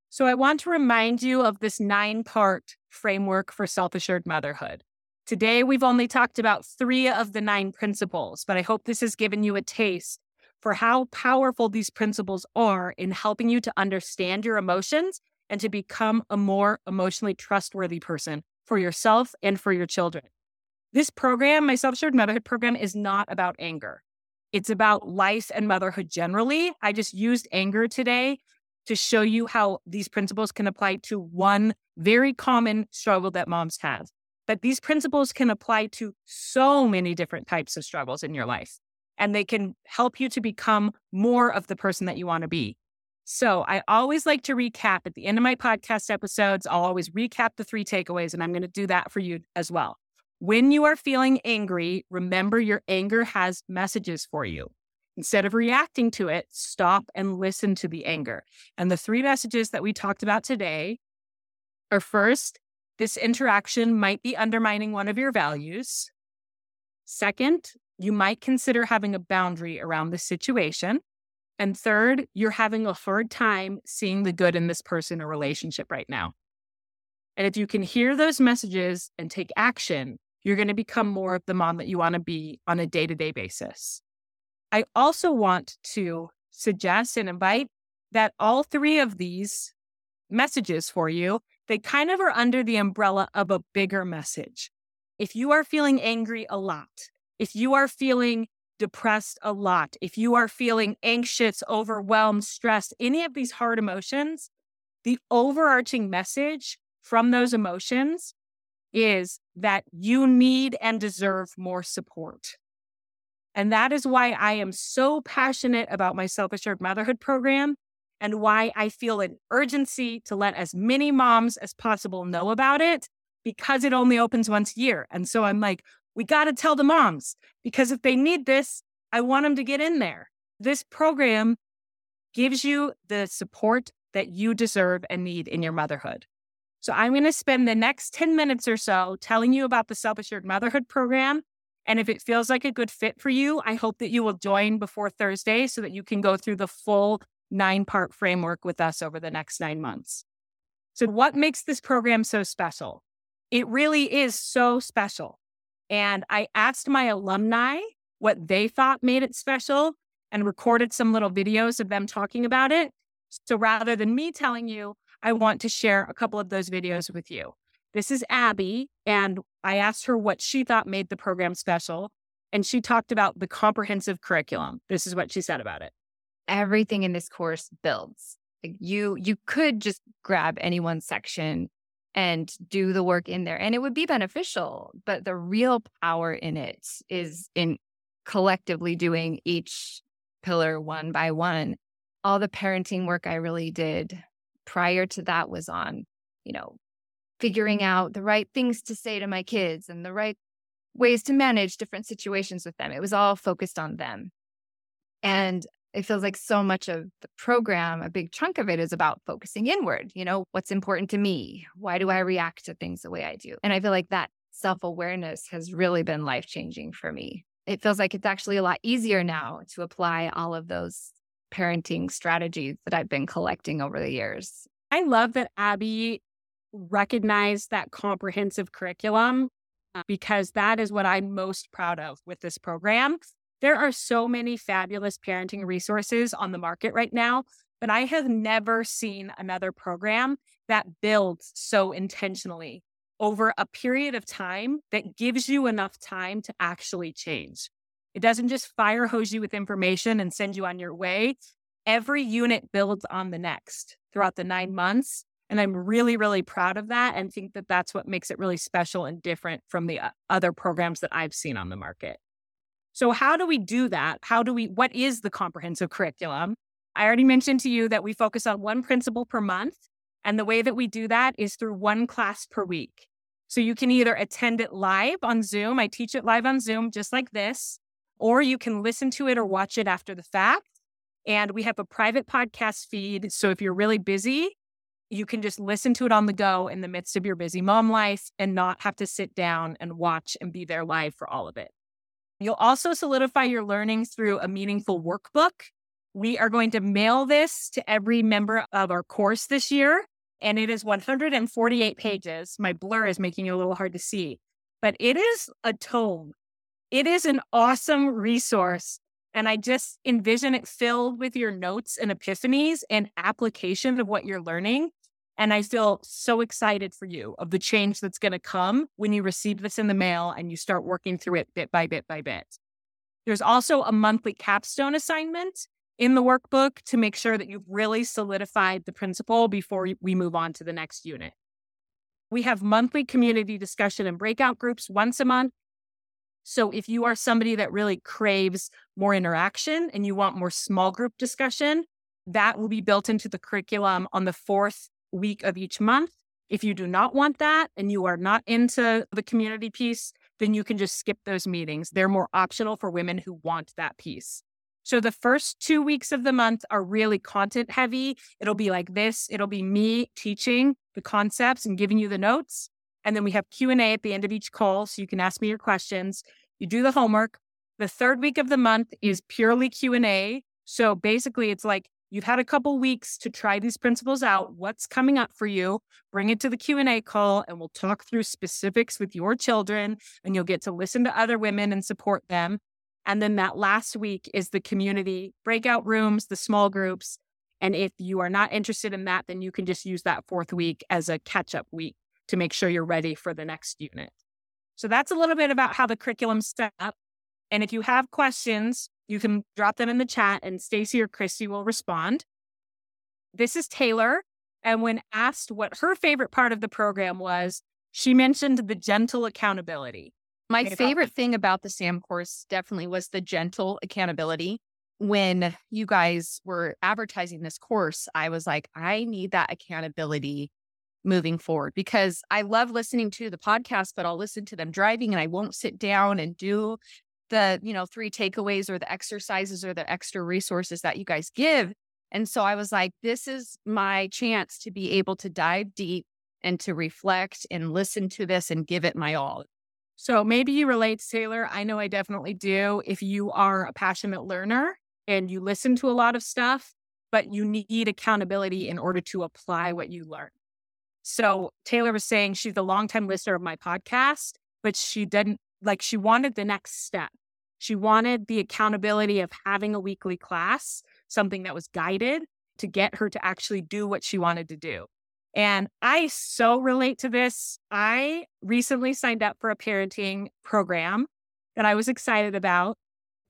So, I want to remind you of this nine part framework for self assured motherhood. Today, we've only talked about three of the nine principles, but I hope this has given you a taste for how powerful these principles are in helping you to understand your emotions and to become a more emotionally trustworthy person for yourself and for your children. This program, my self assured motherhood program, is not about anger. It's about life and motherhood generally. I just used anger today to show you how these principles can apply to one very common struggle that moms have. But these principles can apply to so many different types of struggles in your life, and they can help you to become more of the person that you want to be. So I always like to recap at the end of my podcast episodes. I'll always recap the three takeaways, and I'm going to do that for you as well. When you are feeling angry, remember your anger has messages for you. Instead of reacting to it, stop and listen to the anger. And the three messages that we talked about today are first, this interaction might be undermining one of your values. Second, you might consider having a boundary around the situation. And third, you're having a hard time seeing the good in this person or relationship right now. And if you can hear those messages and take action, you're going to become more of the mom that you want to be on a day to day basis. I also want to suggest and invite that all three of these messages for you, they kind of are under the umbrella of a bigger message. If you are feeling angry a lot, if you are feeling depressed a lot, if you are feeling anxious, overwhelmed, stressed, any of these hard emotions, the overarching message from those emotions is that you need and deserve more support. And that is why I am so passionate about my self assured motherhood program and why I feel an urgency to let as many moms as possible know about it because it only opens once a year. And so I'm like, we got to tell the moms because if they need this, I want them to get in there. This program gives you the support that you deserve and need in your motherhood. So I'm going to spend the next 10 minutes or so telling you about the Self Assured Motherhood Program. And if it feels like a good fit for you, I hope that you will join before Thursday so that you can go through the full nine part framework with us over the next nine months. So, what makes this program so special? It really is so special. And I asked my alumni what they thought made it special and recorded some little videos of them talking about it. So rather than me telling you, I want to share a couple of those videos with you. This is Abby, and I asked her what she thought made the program special. And she talked about the comprehensive curriculum. This is what she said about it. Everything in this course builds. Like you you could just grab any one section and do the work in there and it would be beneficial, but the real power in it is in collectively doing each pillar one by one. All the parenting work I really did prior to that was on, you know, figuring out the right things to say to my kids and the right ways to manage different situations with them. It was all focused on them. And it feels like so much of the program, a big chunk of it is about focusing inward. You know, what's important to me? Why do I react to things the way I do? And I feel like that self awareness has really been life changing for me. It feels like it's actually a lot easier now to apply all of those parenting strategies that I've been collecting over the years. I love that Abby recognized that comprehensive curriculum uh, because that is what I'm most proud of with this program. There are so many fabulous parenting resources on the market right now, but I have never seen another program that builds so intentionally over a period of time that gives you enough time to actually change. It doesn't just fire hose you with information and send you on your way. Every unit builds on the next throughout the nine months. And I'm really, really proud of that and think that that's what makes it really special and different from the uh, other programs that I've seen on the market. So, how do we do that? How do we, what is the comprehensive curriculum? I already mentioned to you that we focus on one principle per month. And the way that we do that is through one class per week. So, you can either attend it live on Zoom. I teach it live on Zoom, just like this or you can listen to it or watch it after the fact. And we have a private podcast feed. So if you're really busy, you can just listen to it on the go in the midst of your busy mom life and not have to sit down and watch and be there live for all of it. You'll also solidify your learning through a meaningful workbook. We are going to mail this to every member of our course this year, and it is 148 pages. My blur is making it a little hard to see, but it is a tome. It is an awesome resource. And I just envision it filled with your notes and epiphanies and application of what you're learning. And I feel so excited for you of the change that's going to come when you receive this in the mail and you start working through it bit by bit by bit. There's also a monthly capstone assignment in the workbook to make sure that you've really solidified the principle before we move on to the next unit. We have monthly community discussion and breakout groups once a month. So if you are somebody that really craves more interaction and you want more small group discussion, that will be built into the curriculum on the fourth week of each month. If you do not want that and you are not into the community piece, then you can just skip those meetings. They're more optional for women who want that piece. So the first two weeks of the month are really content heavy. It'll be like this. It'll be me teaching the concepts and giving you the notes. And then we have Q&A at the end of each call so you can ask me your questions. You do the homework. The third week of the month is purely Q&A. So basically it's like You've had a couple weeks to try these principles out. What's coming up for you? Bring it to the Q&A call and we'll talk through specifics with your children and you'll get to listen to other women and support them. And then that last week is the community breakout rooms, the small groups. And if you are not interested in that, then you can just use that fourth week as a catch up week to make sure you're ready for the next unit. So that's a little bit about how the curriculum's set up. And if you have questions, you can drop them in the chat and Stacy or Christy will respond. This is Taylor. And when asked what her favorite part of the program was, she mentioned the gentle accountability. My favorite thing about the SAM course definitely was the gentle accountability. When you guys were advertising this course, I was like, I need that accountability moving forward because I love listening to the podcast, but I'll listen to them driving and I won't sit down and do the, you know, three takeaways or the exercises or the extra resources that you guys give. And so I was like, this is my chance to be able to dive deep and to reflect and listen to this and give it my all. So maybe you relate, Taylor. I know I definitely do. If you are a passionate learner and you listen to a lot of stuff, but you need accountability in order to apply what you learn. So Taylor was saying she's a longtime listener of my podcast, but she didn't like she wanted the next step. She wanted the accountability of having a weekly class, something that was guided to get her to actually do what she wanted to do. And I so relate to this. I recently signed up for a parenting program that I was excited about,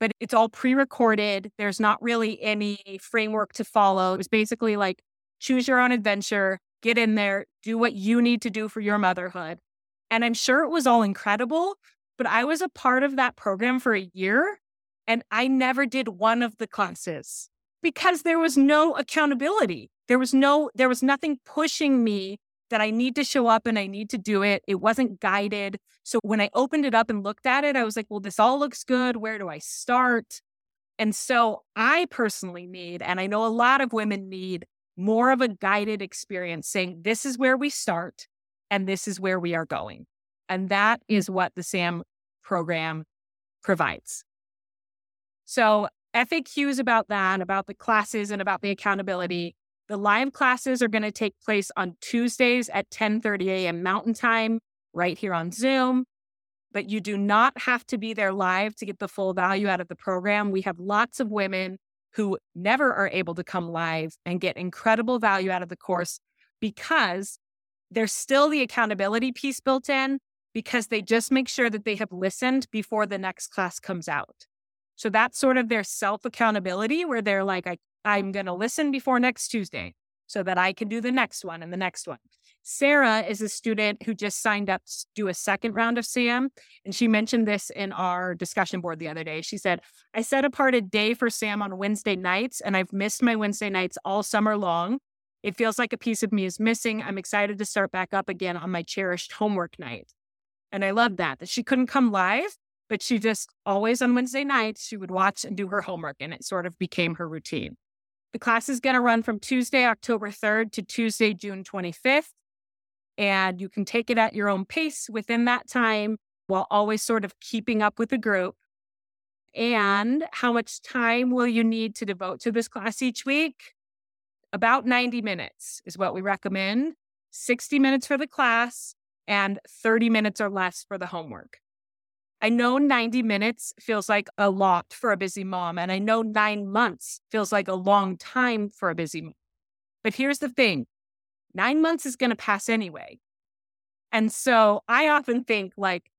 but it's all pre recorded. There's not really any framework to follow. It was basically like choose your own adventure, get in there, do what you need to do for your motherhood. And I'm sure it was all incredible, but I was a part of that program for a year and I never did one of the classes because there was no accountability. There was no, there was nothing pushing me that I need to show up and I need to do it. It wasn't guided. So when I opened it up and looked at it, I was like, well, this all looks good. Where do I start? And so I personally need, and I know a lot of women need more of a guided experience saying, this is where we start and this is where we are going. And that mm. is what the SAM program provides. So, FAQs about that, about the classes and about the accountability. The live classes are going to take place on Tuesdays at 10:30 a.m. Mountain Time right here on Zoom. But you do not have to be there live to get the full value out of the program. We have lots of women who never are able to come live and get incredible value out of the course because there's still the accountability piece built in, because they just make sure that they have listened before the next class comes out. So that's sort of their self accountability where they're like, I, I'm going to listen before next Tuesday so that I can do the next one and the next one. Sarah is a student who just signed up to do a second round of SAM. And she mentioned this in our discussion board the other day. She said, I set apart a day for SAM on Wednesday nights, and I've missed my Wednesday nights all summer long. It feels like a piece of me is missing. I'm excited to start back up again on my cherished homework night. And I love that, that she couldn't come live, but she just always on Wednesday nights, she would watch and do her homework, and it sort of became her routine. The class is going to run from Tuesday, October 3rd to Tuesday, June 25th. And you can take it at your own pace within that time while always sort of keeping up with the group. And how much time will you need to devote to this class each week? About 90 minutes is what we recommend 60 minutes for the class and 30 minutes or less for the homework. I know 90 minutes feels like a lot for a busy mom, and I know nine months feels like a long time for a busy mom. But here's the thing nine months is going to pass anyway. And so I often think like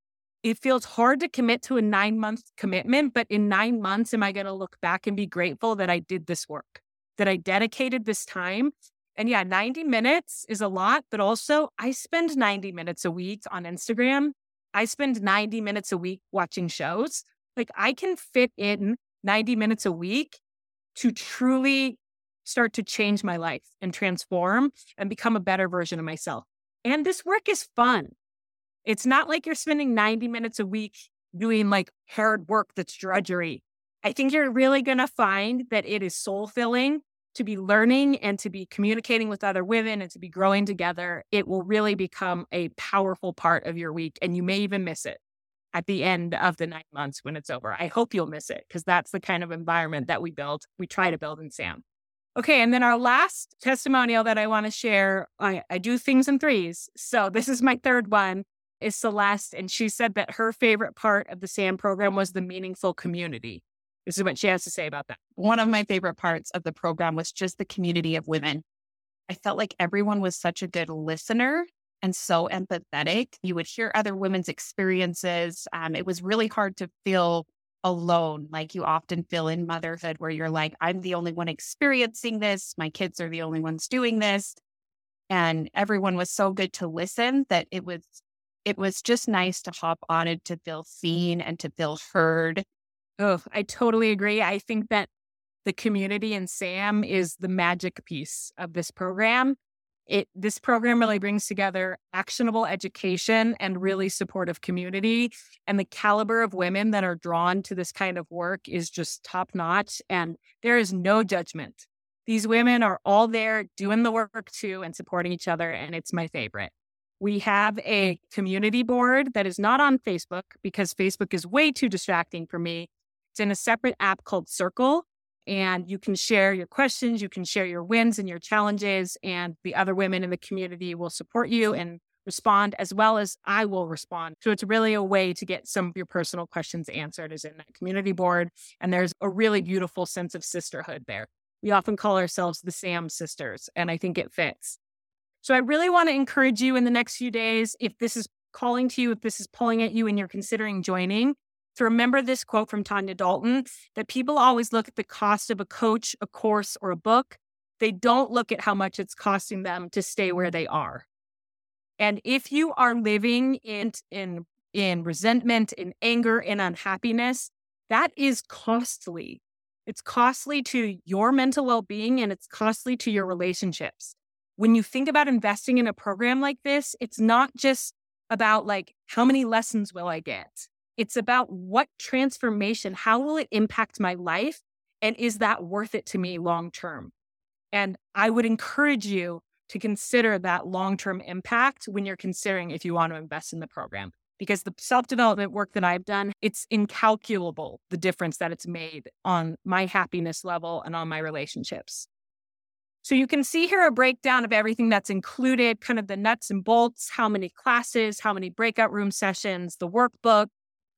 it feels hard to commit to a nine month commitment, but in nine months, am I going to look back and be grateful that I did this work, that I dedicated this time? And yeah, 90 minutes is a lot, but also I spend 90 minutes a week on Instagram. I spend 90 minutes a week watching shows. Like I can fit in 90 minutes a week to truly start to change my life and transform and become a better version of myself. And this work is fun. It's not like you're spending 90 minutes a week doing like hard work that's drudgery. I think you're really going to find that it is soul filling to be learning and to be communicating with other women and to be growing together. It will really become a powerful part of your week. And you may even miss it at the end of the nine months when it's over. I hope you'll miss it because that's the kind of environment that we build, we try to build in SAM. Okay, and then our last testimonial that I want to share, I, I do things in threes. So this is my third one, is Celeste. And she said that her favorite part of the SAM program was the meaningful community. This is what she has to say about that. One of my favorite parts of the program was just the community of women. I felt like everyone was such a good listener and so empathetic. You would hear other women's experiences. Um, it was really hard to feel alone, like you often feel in motherhood, where you're like, I'm the only one experiencing this. My kids are the only ones doing this. And everyone was so good to listen that it was it was just nice to hop on it to feel seen and to feel heard. Oh, I totally agree. I think that the community and SAM is the magic piece of this program it this program really mm-hmm. brings together actionable education and mm-hmm. really supportive community and the caliber of women that are drawn to this kind of work is just top notch and there is no judgment. These women are all there doing the work too and supporting each other and it's my favorite. We have a community board that is not on facebook because facebook is way too distracting for me. It's in a separate app called circle and you can share your questions, you can share your wins and your challenges, and the other women in the community will support you and respond as well as I will respond. So it's really a way to get some of your personal questions answered is in that community board. And there's a really beautiful sense of sisterhood there. We often call ourselves the Sam sisters, and I think it fits. So I really want to encourage you in the next few days, if this is calling to you, if this is pulling at you and you're considering joining, to remember this quote from Tanya Dalton that people always look at the cost of a coach, a course, or a book. They don't look at how much it's costing them to stay where they are. And if you are living in, in, in resentment, in anger, in unhappiness, that is costly. It's costly to your mental well being and it's costly to your relationships. When you think about investing in a program like this, it's not just about like, how many lessons will I get? It's about what transformation, how will it impact my life? And is that worth it to me long term? And I would encourage you to consider that long term impact when you're considering if you want to invest in the program. Because the self development work that I've done, it's incalculable the difference that it's made on my happiness level and on my relationships. So you can see here a breakdown of everything that's included, kind of the nuts and bolts, how many classes, how many breakout room sessions, the workbook,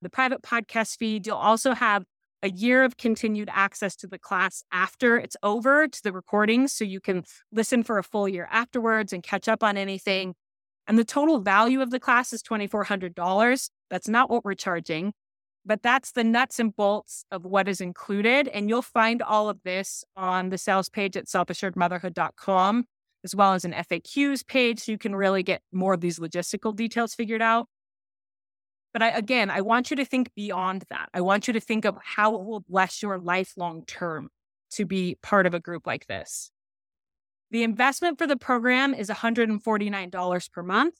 the private podcast feed. You'll also have a year of continued access to the class after it's over to the recordings. So you can listen for a full year afterwards and catch up on anything. And the total value of the class is $2,400. That's not what we're charging, but that's the nuts and bolts of what is included. And you'll find all of this on the sales page at selfassuredmotherhood.com, as well as an FAQs page. So you can really get more of these logistical details figured out. But I, again, I want you to think beyond that. I want you to think of how it will bless your life long term to be part of a group like this. The investment for the program is $149 per month.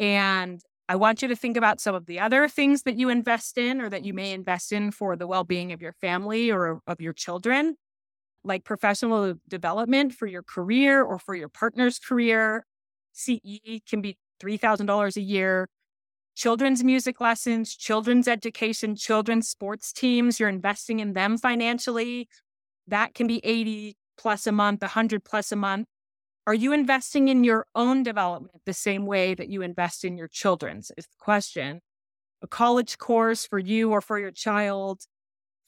And I want you to think about some of the other things that you invest in or that you may invest in for the well being of your family or of your children, like professional development for your career or for your partner's career. CE can be $3,000 a year children's music lessons, children's education, children's sports teams. You're investing in them financially. That can be 80 plus a month, 100 plus a month. Are you investing in your own development the same way that you invest in your children's? Is the question. A college course for you or for your child,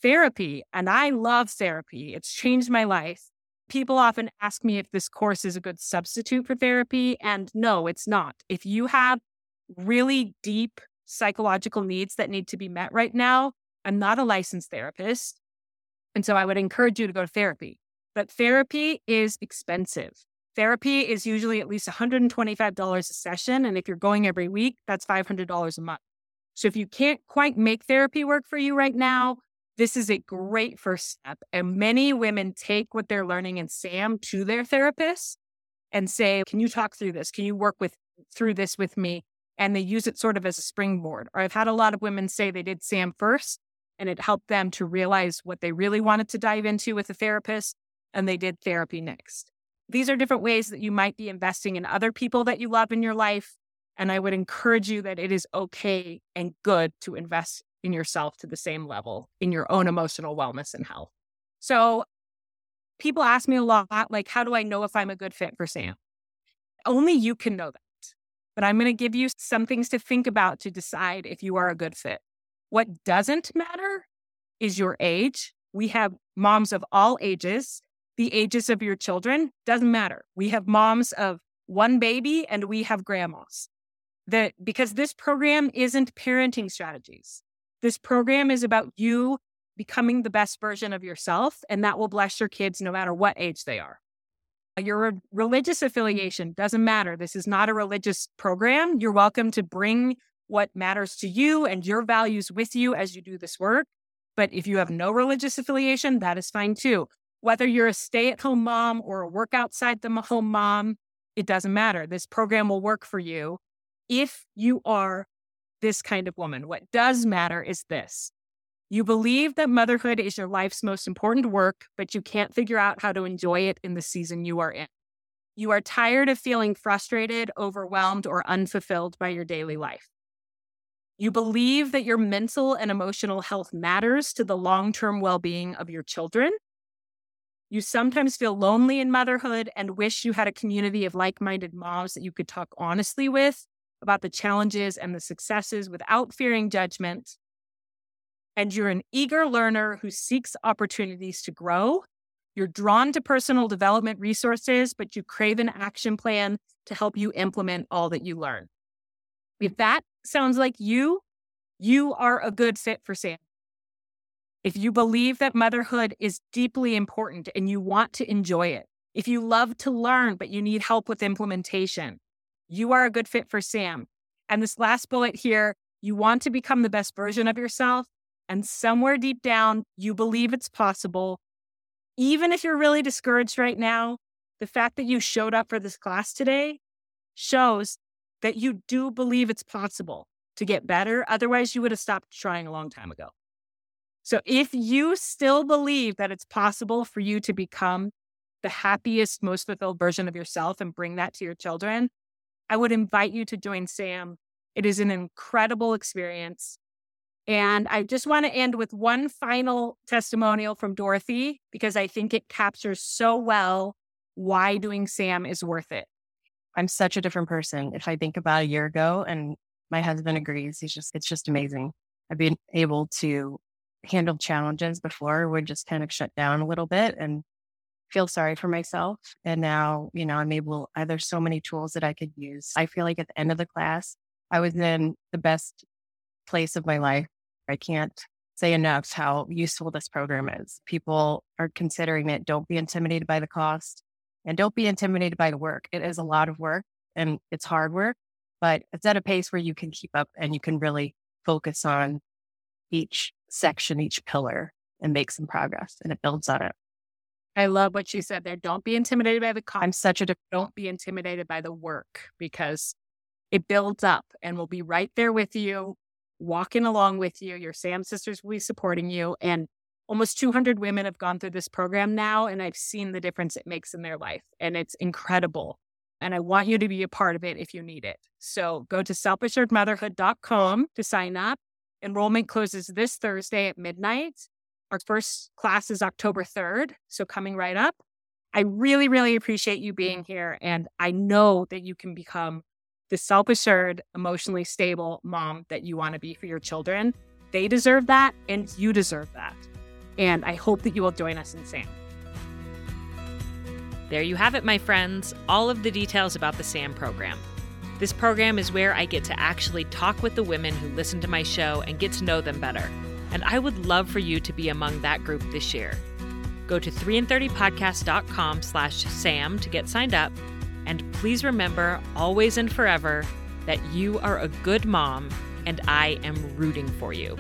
therapy. And I love therapy, it's changed my life. People often ask me if this course is a good substitute for therapy. And no, it's not. If you have really deep psychological needs that need to be met right now, I'm not a licensed therapist. And so I would encourage you to go to therapy. But therapy is expensive. Therapy is usually at least $125 a session. And if you're going every week, that's $500 a month. So if you can't quite make therapy work for you right now, this is a great first step. And many women take what they're learning in SAM to their therapist and say, Can you talk through this? Can you work with through this with me? And they use it sort of as a springboard. Or I've had a lot of women say they did SAM first and it helped them to realize what they really wanted to dive into with a therapist and they did therapy next. These are different ways that you might be investing in other people that you love in your life. And I would encourage you that it is okay and good to invest in yourself to the same level in your own emotional wellness and health. So people ask me a lot, like, how do I know if I'm a good fit for Sam? Only you can know that. But I'm going to give you some things to think about to decide if you are a good fit. What doesn't matter is your age. We have moms of all ages the ages of your children doesn't matter. We have moms of one baby and we have grandmas. That because this program isn't parenting strategies. This program is about you becoming the best version of yourself, and that will bless your kids no matter what age they are. Your religious mm-hmm. affiliation doesn't matter. This is not a religious program. You're welcome to bring what matters to you and your values with you as you do this work. But if you have no religious affiliation, that is fine too. Whether you're a stay at home mom or a work outside the home mom, it doesn't matter. This program will work for you if you are this kind of woman. What does matter is this you believe that motherhood is your life's most important work, but you can't figure out how to enjoy it in the season you are in. You are tired of feeling frustrated, overwhelmed, or unfulfilled by your daily life. You believe that your mental and emotional health matters to the long term well being of your children, you sometimes feel lonely in motherhood and wish you had a community of like minded moms that you could talk honestly with about the challenges and the successes without fearing judgment. And you're an eager learner who seeks opportunities to grow. You're drawn to personal development resources, but you crave an action plan to help you implement all that you learn. If that sounds like you, you are a good fit for Sam. If you believe that motherhood is deeply important and you want to enjoy it, if you love to learn but you need help with implementation, you are a good fit for Sam. And this last bullet here, you want to become the best version of yourself. And somewhere deep down, you believe it's possible. Even if you're really discouraged right now, the fact that you showed up for this class today shows that you do believe it's possible to get better. Otherwise, you would have stopped trying a long time ago. So if you still believe that it's possible for you to become the happiest, most fulfilled version of yourself and bring that to your children, I would invite you to join SAM. It is an incredible experience. And I just want to end with one final testimonial from Dorothy because I think it captures so well why doing SAM is worth it. I'm such a different person. If I think about a year ago and my husband agrees, he's just, it's just amazing. I've been able to handle challenges before would just kind of shut down a little bit and feel sorry for myself. And now, you know, I'm able, uh, there's so many tools that I could use. I feel like at the end of the class, I was in the best place of my life. I can't say enough how useful this program is. People are considering it. Don't be intimidated by the cost and don't be intimidated by the work. It is a lot of work and it's hard work, but it's at a pace where you can keep up and you can really focus on each section, each pillar, and make some progress. And it builds on it. I love what you said there. Don't be intimidated by the cost. I'm such a don't be intimidated by the work because it builds up and we'll be right there with you, walking along with you. Your Sam sisters will be supporting you. And almost 200 women have gone through this program now, and I've seen the difference it makes in their life. And it's incredible. And I want you to be a part of it if you need it. So go to selfassuredmotherhood.com to sign up. Enrollment closes this Thursday at midnight. Our first class is October 3rd, so coming right up. I really, really appreciate you being here. And I know that you can become the self assured, emotionally stable mom that you want to be for your children. They deserve that, and you deserve that. And I hope that you will join us in SAM. There you have it, my friends, all of the details about the SAM program. This program is where I get to actually talk with the women who listen to my show and get to know them better. And I would love for you to be among that group this year. Go to 3in30podcast.com slash SAM to get signed up. And please remember, always and forever, that you are a good mom and I am rooting for you.